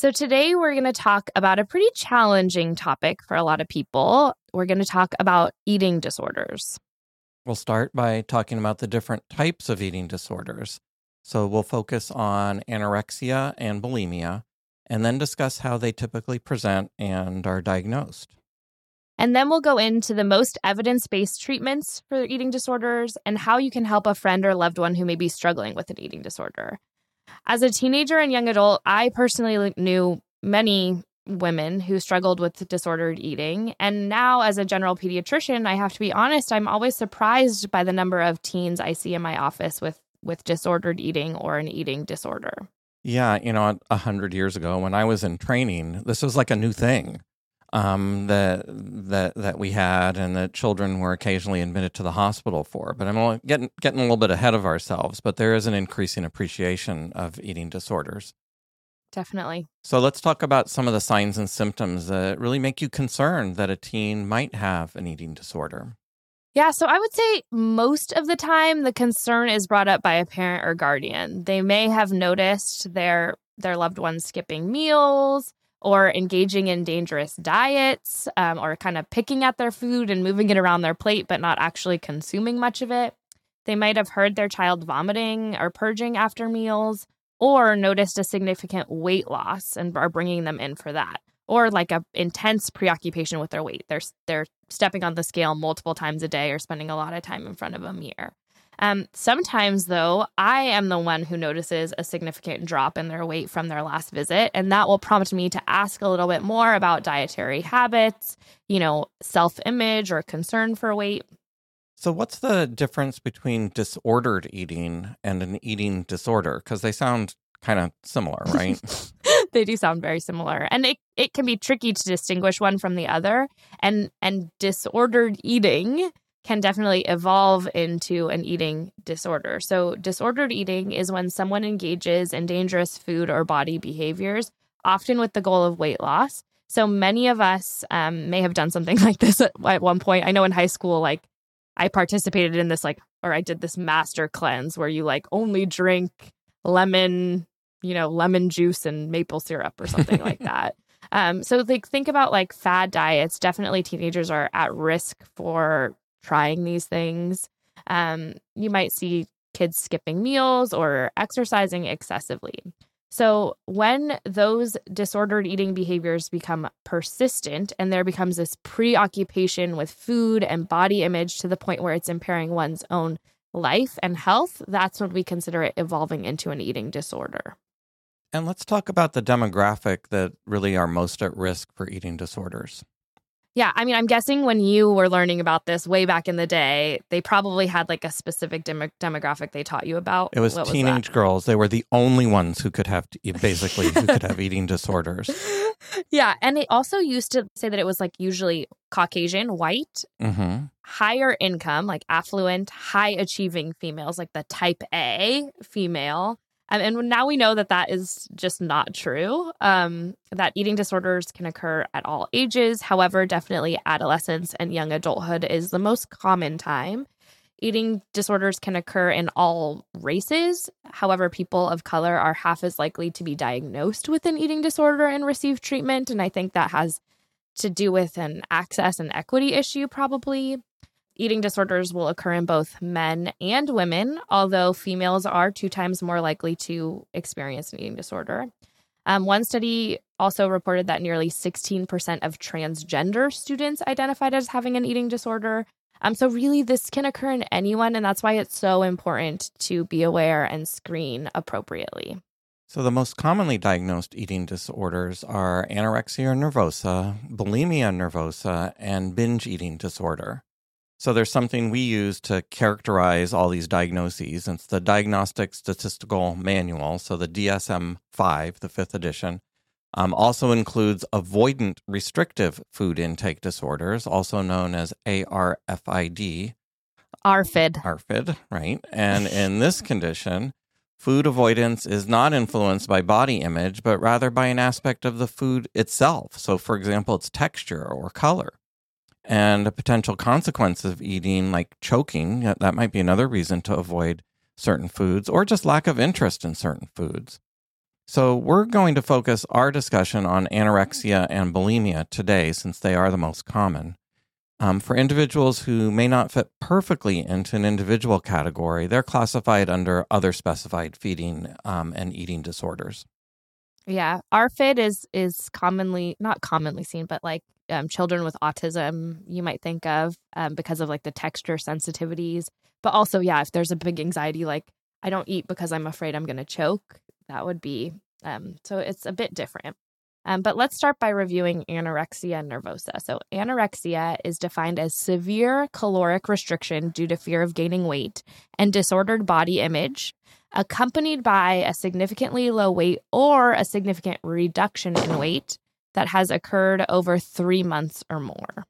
So, today we're going to talk about a pretty challenging topic for a lot of people. We're going to talk about eating disorders. We'll start by talking about the different types of eating disorders. So, we'll focus on anorexia and bulimia, and then discuss how they typically present and are diagnosed. And then we'll go into the most evidence based treatments for eating disorders and how you can help a friend or loved one who may be struggling with an eating disorder. As a teenager and young adult, I personally knew many women who struggled with disordered eating. And now, as a general pediatrician, I have to be honest, I'm always surprised by the number of teens I see in my office with, with disordered eating or an eating disorder. Yeah, you know, a hundred years ago when I was in training, this was like a new thing um, that that that we had, and that children were occasionally admitted to the hospital for. But I'm getting getting a little bit ahead of ourselves. But there is an increasing appreciation of eating disorders. Definitely. So let's talk about some of the signs and symptoms that really make you concerned that a teen might have an eating disorder. Yeah, so I would say most of the time the concern is brought up by a parent or guardian. They may have noticed their their loved one skipping meals, or engaging in dangerous diets um, or kind of picking at their food and moving it around their plate, but not actually consuming much of it. They might have heard their child vomiting or purging after meals or noticed a significant weight loss and are bringing them in for that or like a intense preoccupation with their weight they're they're stepping on the scale multiple times a day or spending a lot of time in front of a mirror um, sometimes, though, I am the one who notices a significant drop in their weight from their last visit, and that will prompt me to ask a little bit more about dietary habits, you know, self image or concern for weight. So, what's the difference between disordered eating and an eating disorder? Because they sound kind of similar, right? they do sound very similar. And it, it can be tricky to distinguish one from the other. And and disordered eating can definitely evolve into an eating disorder. So, disordered eating is when someone engages in dangerous food or body behaviors, often with the goal of weight loss. So, many of us um, may have done something like this at, at one point. I know in high school, like, I participated in this, like, or I did this master cleanse where you, like, only drink lemon, you know, lemon juice and maple syrup or something like that. Um, so like think about like fad diets. Definitely teenagers are at risk for trying these things. Um, you might see kids skipping meals or exercising excessively. So, when those disordered eating behaviors become persistent and there becomes this preoccupation with food and body image to the point where it's impairing one's own life and health, that's when we consider it evolving into an eating disorder. And let's talk about the demographic that really are most at risk for eating disorders. Yeah, I mean, I'm guessing when you were learning about this way back in the day, they probably had like a specific dem- demographic they taught you about. It was what teenage was girls. They were the only ones who could have basically who could have eating disorders. Yeah, and it also used to say that it was like usually Caucasian, white, mm-hmm. higher income, like affluent, high achieving females, like the type A female and now we know that that is just not true. Um, that eating disorders can occur at all ages. However, definitely adolescence and young adulthood is the most common time. Eating disorders can occur in all races. However, people of color are half as likely to be diagnosed with an eating disorder and receive treatment. And I think that has to do with an access and equity issue, probably. Eating disorders will occur in both men and women, although females are two times more likely to experience an eating disorder. Um, one study also reported that nearly 16% of transgender students identified as having an eating disorder. Um, so, really, this can occur in anyone, and that's why it's so important to be aware and screen appropriately. So, the most commonly diagnosed eating disorders are anorexia nervosa, bulimia nervosa, and binge eating disorder. So there's something we use to characterize all these diagnoses. It's the Diagnostic Statistical Manual, so the DSM 5, the fifth edition. Um, also includes avoidant restrictive food intake disorders, also known as ARFID. ARFID. ARFID, right. And in this condition, food avoidance is not influenced by body image, but rather by an aspect of the food itself. So, for example, its texture or color. And a potential consequence of eating, like choking, that might be another reason to avoid certain foods or just lack of interest in certain foods. So, we're going to focus our discussion on anorexia and bulimia today since they are the most common. Um, for individuals who may not fit perfectly into an individual category, they're classified under other specified feeding um, and eating disorders. Yeah, ARFID is is commonly not commonly seen, but like um, children with autism, you might think of um, because of like the texture sensitivities. But also, yeah, if there's a big anxiety, like I don't eat because I'm afraid I'm going to choke, that would be um, so it's a bit different. Um, but let's start by reviewing anorexia nervosa. So, anorexia is defined as severe caloric restriction due to fear of gaining weight and disordered body image, accompanied by a significantly low weight or a significant reduction in weight that has occurred over three months or more.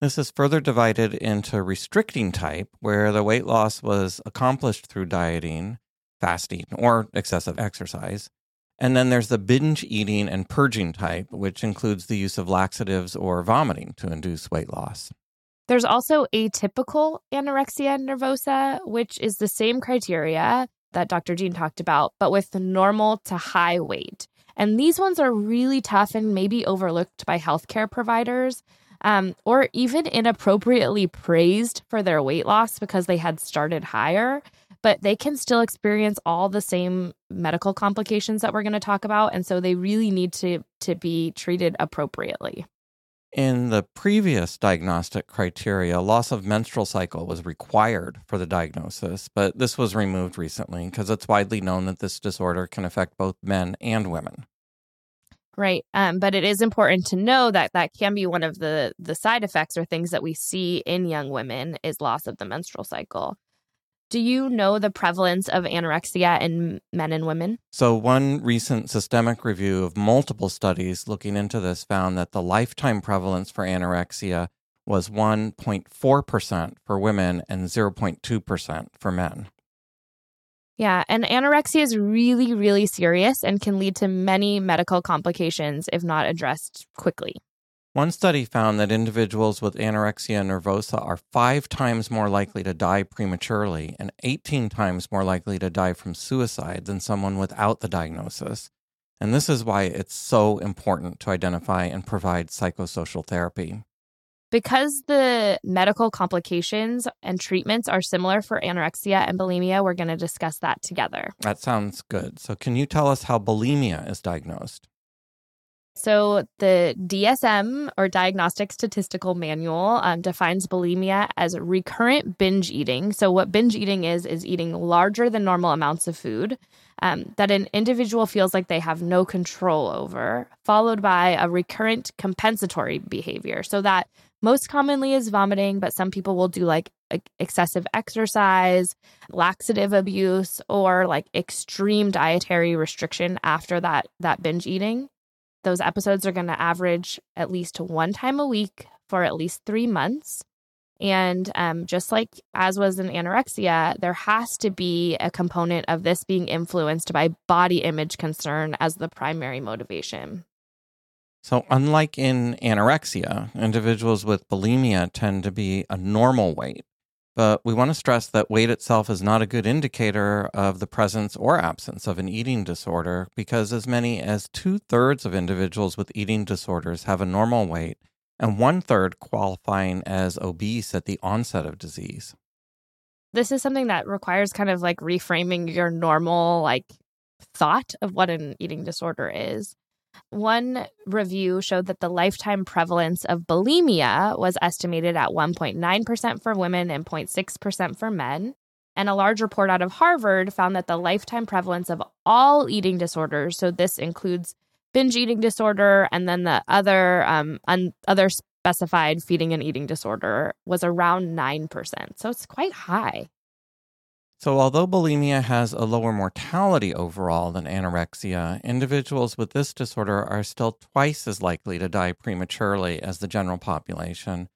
This is further divided into restricting type, where the weight loss was accomplished through dieting, fasting, or excessive exercise. And then there's the binge eating and purging type, which includes the use of laxatives or vomiting to induce weight loss. There's also atypical anorexia nervosa, which is the same criteria that Dr. Dean talked about, but with normal to high weight. And these ones are really tough and maybe overlooked by healthcare providers um, or even inappropriately praised for their weight loss because they had started higher. But they can still experience all the same medical complications that we're going to talk about. And so they really need to, to be treated appropriately. In the previous diagnostic criteria, loss of menstrual cycle was required for the diagnosis, but this was removed recently because it's widely known that this disorder can affect both men and women. Right. Um, but it is important to know that that can be one of the the side effects or things that we see in young women is loss of the menstrual cycle. Do you know the prevalence of anorexia in men and women? So, one recent systemic review of multiple studies looking into this found that the lifetime prevalence for anorexia was 1.4% for women and 0.2% for men. Yeah, and anorexia is really, really serious and can lead to many medical complications if not addressed quickly. One study found that individuals with anorexia nervosa are five times more likely to die prematurely and 18 times more likely to die from suicide than someone without the diagnosis. And this is why it's so important to identify and provide psychosocial therapy. Because the medical complications and treatments are similar for anorexia and bulimia, we're going to discuss that together. That sounds good. So, can you tell us how bulimia is diagnosed? So, the DSM or Diagnostic Statistical Manual um, defines bulimia as recurrent binge eating. So, what binge eating is, is eating larger than normal amounts of food um, that an individual feels like they have no control over, followed by a recurrent compensatory behavior. So, that most commonly is vomiting, but some people will do like excessive exercise, laxative abuse, or like extreme dietary restriction after that, that binge eating. Those episodes are going to average at least one time a week for at least three months. And um, just like as was in anorexia, there has to be a component of this being influenced by body image concern as the primary motivation. So, unlike in anorexia, individuals with bulimia tend to be a normal weight. But we want to stress that weight itself is not a good indicator of the presence or absence of an eating disorder because as many as two thirds of individuals with eating disorders have a normal weight, and one third qualifying as obese at the onset of disease. This is something that requires kind of like reframing your normal, like, thought of what an eating disorder is. One review showed that the lifetime prevalence of bulimia was estimated at 1.9% for women and 0.6% for men. And a large report out of Harvard found that the lifetime prevalence of all eating disorders, so this includes binge eating disorder and then the other um, un- other specified feeding and eating disorder, was around 9%. So it's quite high. So, although bulimia has a lower mortality overall than anorexia, individuals with this disorder are still twice as likely to die prematurely as the general population.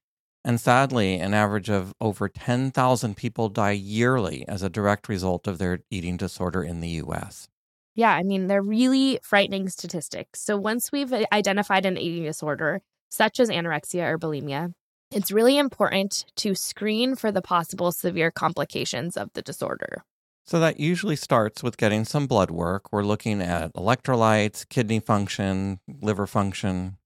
And sadly, an average of over 10,000 people die yearly as a direct result of their eating disorder in the US. Yeah, I mean, they're really frightening statistics. So, once we've identified an eating disorder, such as anorexia or bulimia, it's really important to screen for the possible severe complications of the disorder. So, that usually starts with getting some blood work. We're looking at electrolytes, kidney function, liver function.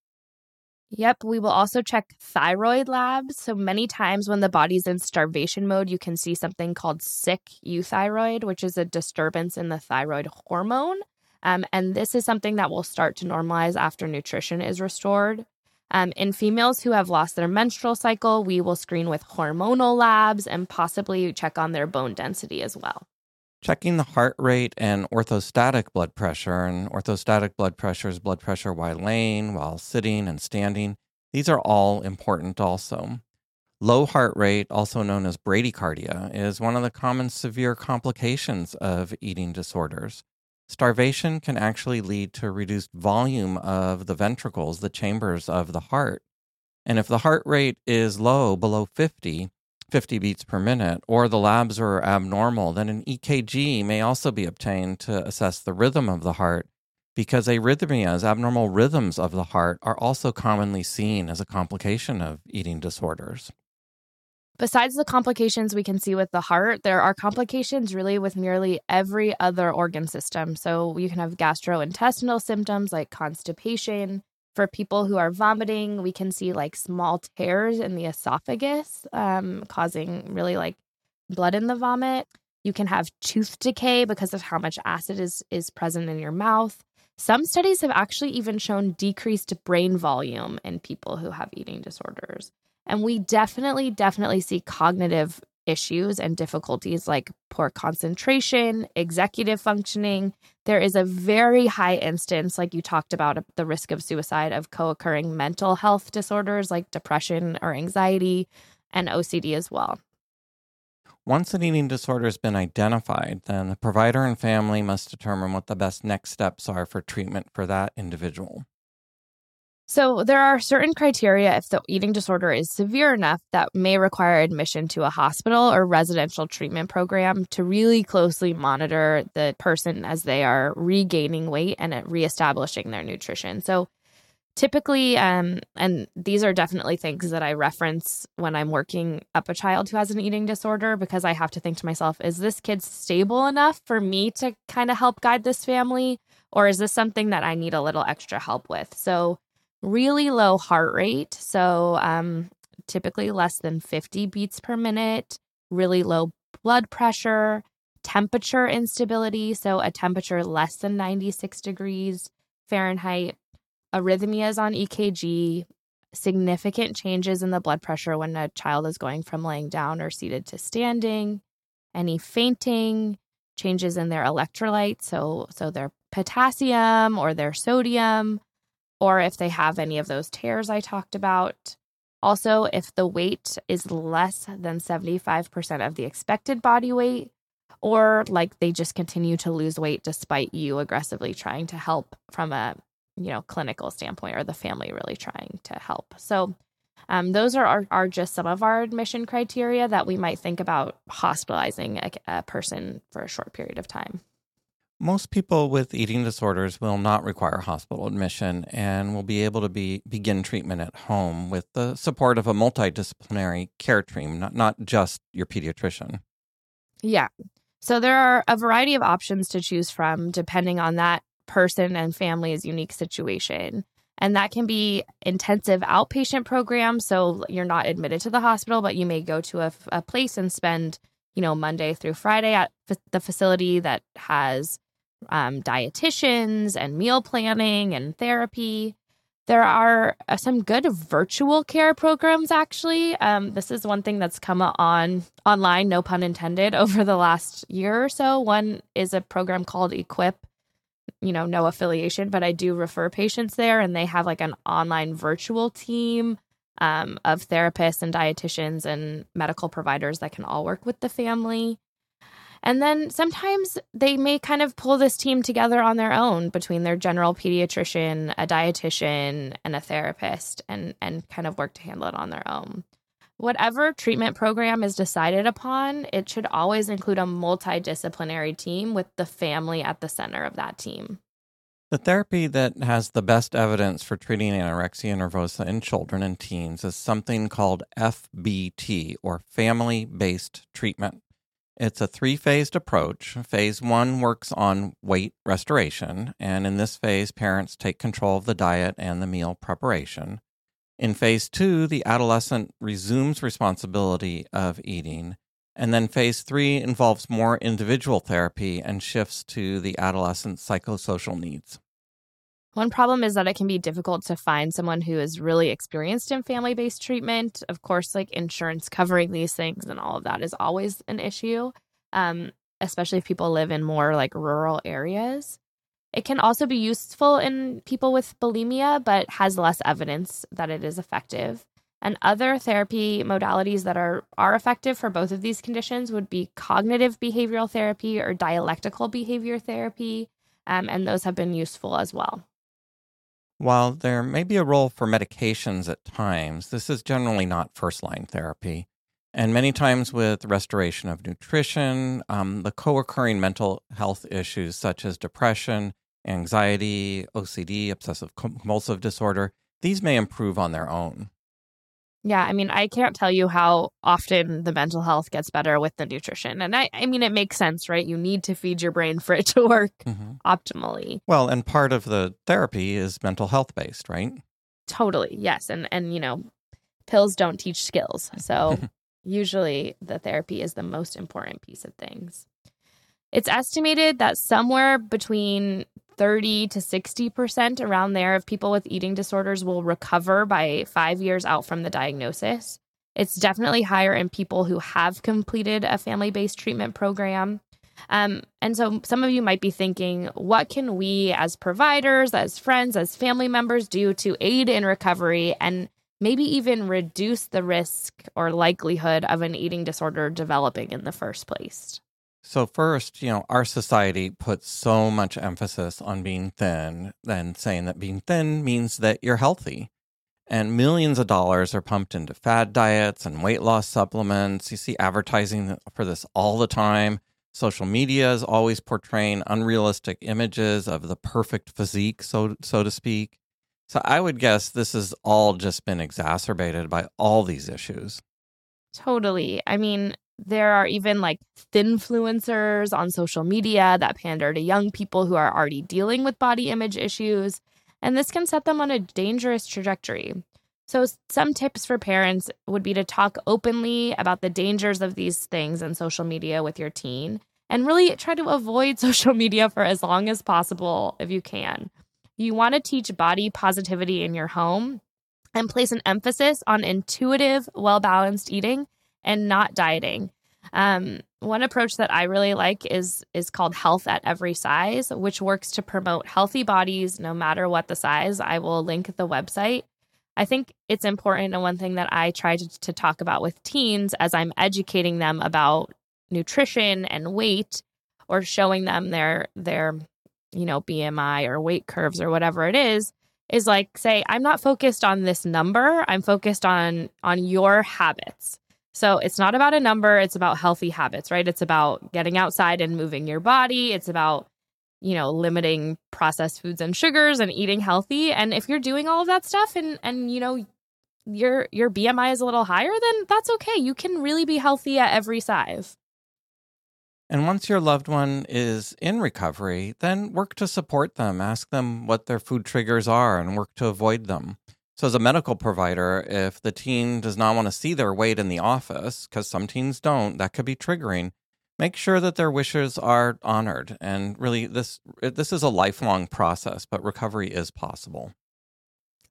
Yep, we will also check thyroid labs. So, many times when the body's in starvation mode, you can see something called sick euthyroid, which is a disturbance in the thyroid hormone. Um, and this is something that will start to normalize after nutrition is restored. Um, in females who have lost their menstrual cycle, we will screen with hormonal labs and possibly check on their bone density as well. Checking the heart rate and orthostatic blood pressure, and orthostatic blood pressure is blood pressure while laying, while sitting, and standing. These are all important also. Low heart rate, also known as bradycardia, is one of the common severe complications of eating disorders. Starvation can actually lead to reduced volume of the ventricles, the chambers of the heart. And if the heart rate is low, below 50, 50 beats per minute, or the labs are abnormal, then an EKG may also be obtained to assess the rhythm of the heart because arrhythmias, abnormal rhythms of the heart, are also commonly seen as a complication of eating disorders. Besides the complications we can see with the heart, there are complications really with nearly every other organ system. So you can have gastrointestinal symptoms like constipation. For people who are vomiting, we can see like small tears in the esophagus, um, causing really like blood in the vomit. You can have tooth decay because of how much acid is, is present in your mouth. Some studies have actually even shown decreased brain volume in people who have eating disorders. And we definitely, definitely see cognitive issues and difficulties like poor concentration, executive functioning. There is a very high instance, like you talked about, the risk of suicide of co occurring mental health disorders like depression or anxiety and OCD as well. Once an eating disorder has been identified, then the provider and family must determine what the best next steps are for treatment for that individual. So, there are certain criteria if the eating disorder is severe enough that may require admission to a hospital or residential treatment program to really closely monitor the person as they are regaining weight and reestablishing their nutrition. So, typically, um, and these are definitely things that I reference when I'm working up a child who has an eating disorder because I have to think to myself, is this kid stable enough for me to kind of help guide this family? Or is this something that I need a little extra help with? So, really low heart rate. So, um, typically less than 50 beats per minute, really low blood pressure, temperature instability. So, a temperature less than 96 degrees Fahrenheit, arrhythmias on EKG, significant changes in the blood pressure when a child is going from laying down or seated to standing, any fainting, changes in their electrolytes, so so their potassium or their sodium, or if they have any of those tears I talked about. Also, if the weight is less than 75% of the expected body weight, or like they just continue to lose weight despite you aggressively trying to help from a you know clinical standpoint or the family really trying to help so um, those are, are, are just some of our admission criteria that we might think about hospitalizing a, a person for a short period of time most people with eating disorders will not require hospital admission and will be able to be begin treatment at home with the support of a multidisciplinary care team, not, not just your pediatrician. Yeah. So there are a variety of options to choose from depending on that person and family's unique situation. And that can be intensive outpatient programs. So you're not admitted to the hospital, but you may go to a, a place and spend, you know, Monday through Friday at the facility that has um, dietitians and meal planning and therapy. There are uh, some good virtual care programs, actually. Um, this is one thing that's come on online, no pun intended, over the last year or so. One is a program called Equip. You know, no affiliation, but I do refer patients there, and they have like an online virtual team um, of therapists and dietitians and medical providers that can all work with the family. And then sometimes they may kind of pull this team together on their own between their general pediatrician, a dietitian, and a therapist and and kind of work to handle it on their own. Whatever treatment program is decided upon, it should always include a multidisciplinary team with the family at the center of that team. The therapy that has the best evidence for treating anorexia nervosa in children and teens is something called FBT or family based treatment. It's a three phased approach. Phase one works on weight restoration, and in this phase, parents take control of the diet and the meal preparation. In phase two, the adolescent resumes responsibility of eating. And then phase three involves more individual therapy and shifts to the adolescent's psychosocial needs. One problem is that it can be difficult to find someone who is really experienced in family based treatment. Of course, like insurance covering these things and all of that is always an issue, um, especially if people live in more like rural areas. It can also be useful in people with bulimia, but has less evidence that it is effective. And other therapy modalities that are, are effective for both of these conditions would be cognitive behavioral therapy or dialectical behavior therapy. Um, and those have been useful as well. While there may be a role for medications at times, this is generally not first line therapy. And many times, with restoration of nutrition, um, the co occurring mental health issues such as depression, anxiety, OCD, obsessive compulsive disorder, these may improve on their own. Yeah, I mean, I can't tell you how often the mental health gets better with the nutrition. And I, I mean, it makes sense, right? You need to feed your brain for it to work mm-hmm. optimally. Well, and part of the therapy is mental health based, right? Totally. Yes. And, and, you know, pills don't teach skills. So usually the therapy is the most important piece of things. It's estimated that somewhere between 30 to 60% around there of people with eating disorders will recover by five years out from the diagnosis. It's definitely higher in people who have completed a family based treatment program. Um, and so some of you might be thinking, what can we as providers, as friends, as family members do to aid in recovery and maybe even reduce the risk or likelihood of an eating disorder developing in the first place? So, first, you know, our society puts so much emphasis on being thin and saying that being thin means that you're healthy. And millions of dollars are pumped into fad diets and weight loss supplements. You see advertising for this all the time. Social media is always portraying unrealistic images of the perfect physique, so so to speak. So I would guess this has all just been exacerbated by all these issues. Totally. I mean, there are even like thinfluencers on social media that pander to young people who are already dealing with body image issues, and this can set them on a dangerous trajectory. So, some tips for parents would be to talk openly about the dangers of these things in social media with your teen and really try to avoid social media for as long as possible if you can. You want to teach body positivity in your home and place an emphasis on intuitive, well balanced eating and not dieting. Um, one approach that I really like is is called health at every size, which works to promote healthy bodies no matter what the size. I will link the website. I think it's important and one thing that I try to, to talk about with teens as I'm educating them about nutrition and weight or showing them their their you know BMI or weight curves or whatever it is is like say I'm not focused on this number, I'm focused on on your habits. So it's not about a number, it's about healthy habits, right? It's about getting outside and moving your body. It's about, you know, limiting processed foods and sugars and eating healthy. And if you're doing all of that stuff and and you know, your your BMI is a little higher, then that's okay. You can really be healthy at every size. And once your loved one is in recovery, then work to support them. Ask them what their food triggers are and work to avoid them. So, as a medical provider, if the teen does not want to see their weight in the office, because some teens don't, that could be triggering. Make sure that their wishes are honored. And really, this this is a lifelong process, but recovery is possible.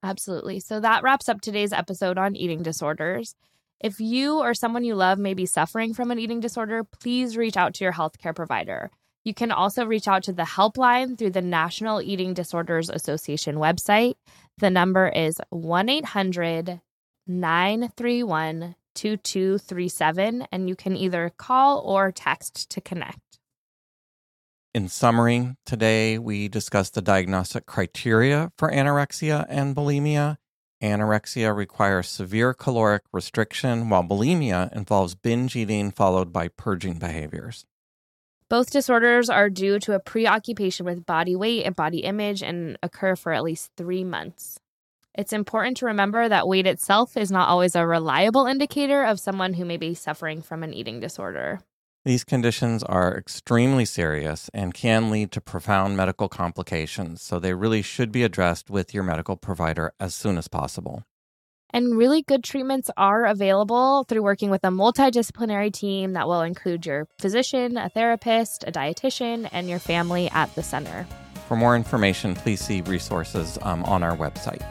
Absolutely. So that wraps up today's episode on eating disorders. If you or someone you love may be suffering from an eating disorder, please reach out to your healthcare provider. You can also reach out to the helpline through the National Eating Disorders Association website. The number is 1 800 931 2237, and you can either call or text to connect. In summary, today we discussed the diagnostic criteria for anorexia and bulimia. Anorexia requires severe caloric restriction, while bulimia involves binge eating followed by purging behaviors. Both disorders are due to a preoccupation with body weight and body image and occur for at least three months. It's important to remember that weight itself is not always a reliable indicator of someone who may be suffering from an eating disorder. These conditions are extremely serious and can lead to profound medical complications, so they really should be addressed with your medical provider as soon as possible. And really good treatments are available through working with a multidisciplinary team that will include your physician, a therapist, a dietitian, and your family at the center. For more information, please see resources um, on our website.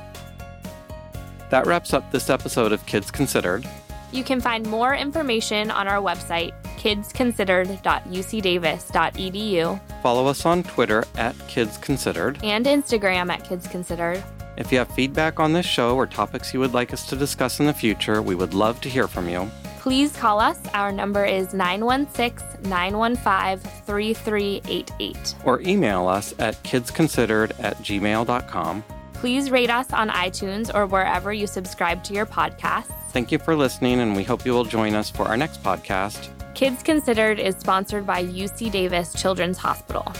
That wraps up this episode of Kids Considered. You can find more information on our website, kidsconsidered.ucdavis.edu. Follow us on Twitter at Kids Considered and Instagram at Kids Considered. If you have feedback on this show or topics you would like us to discuss in the future, we would love to hear from you. Please call us. Our number is 916 915 3388. Or email us at kidsconsidered at gmail.com. Please rate us on iTunes or wherever you subscribe to your podcasts. Thank you for listening, and we hope you will join us for our next podcast. Kids Considered is sponsored by UC Davis Children's Hospital.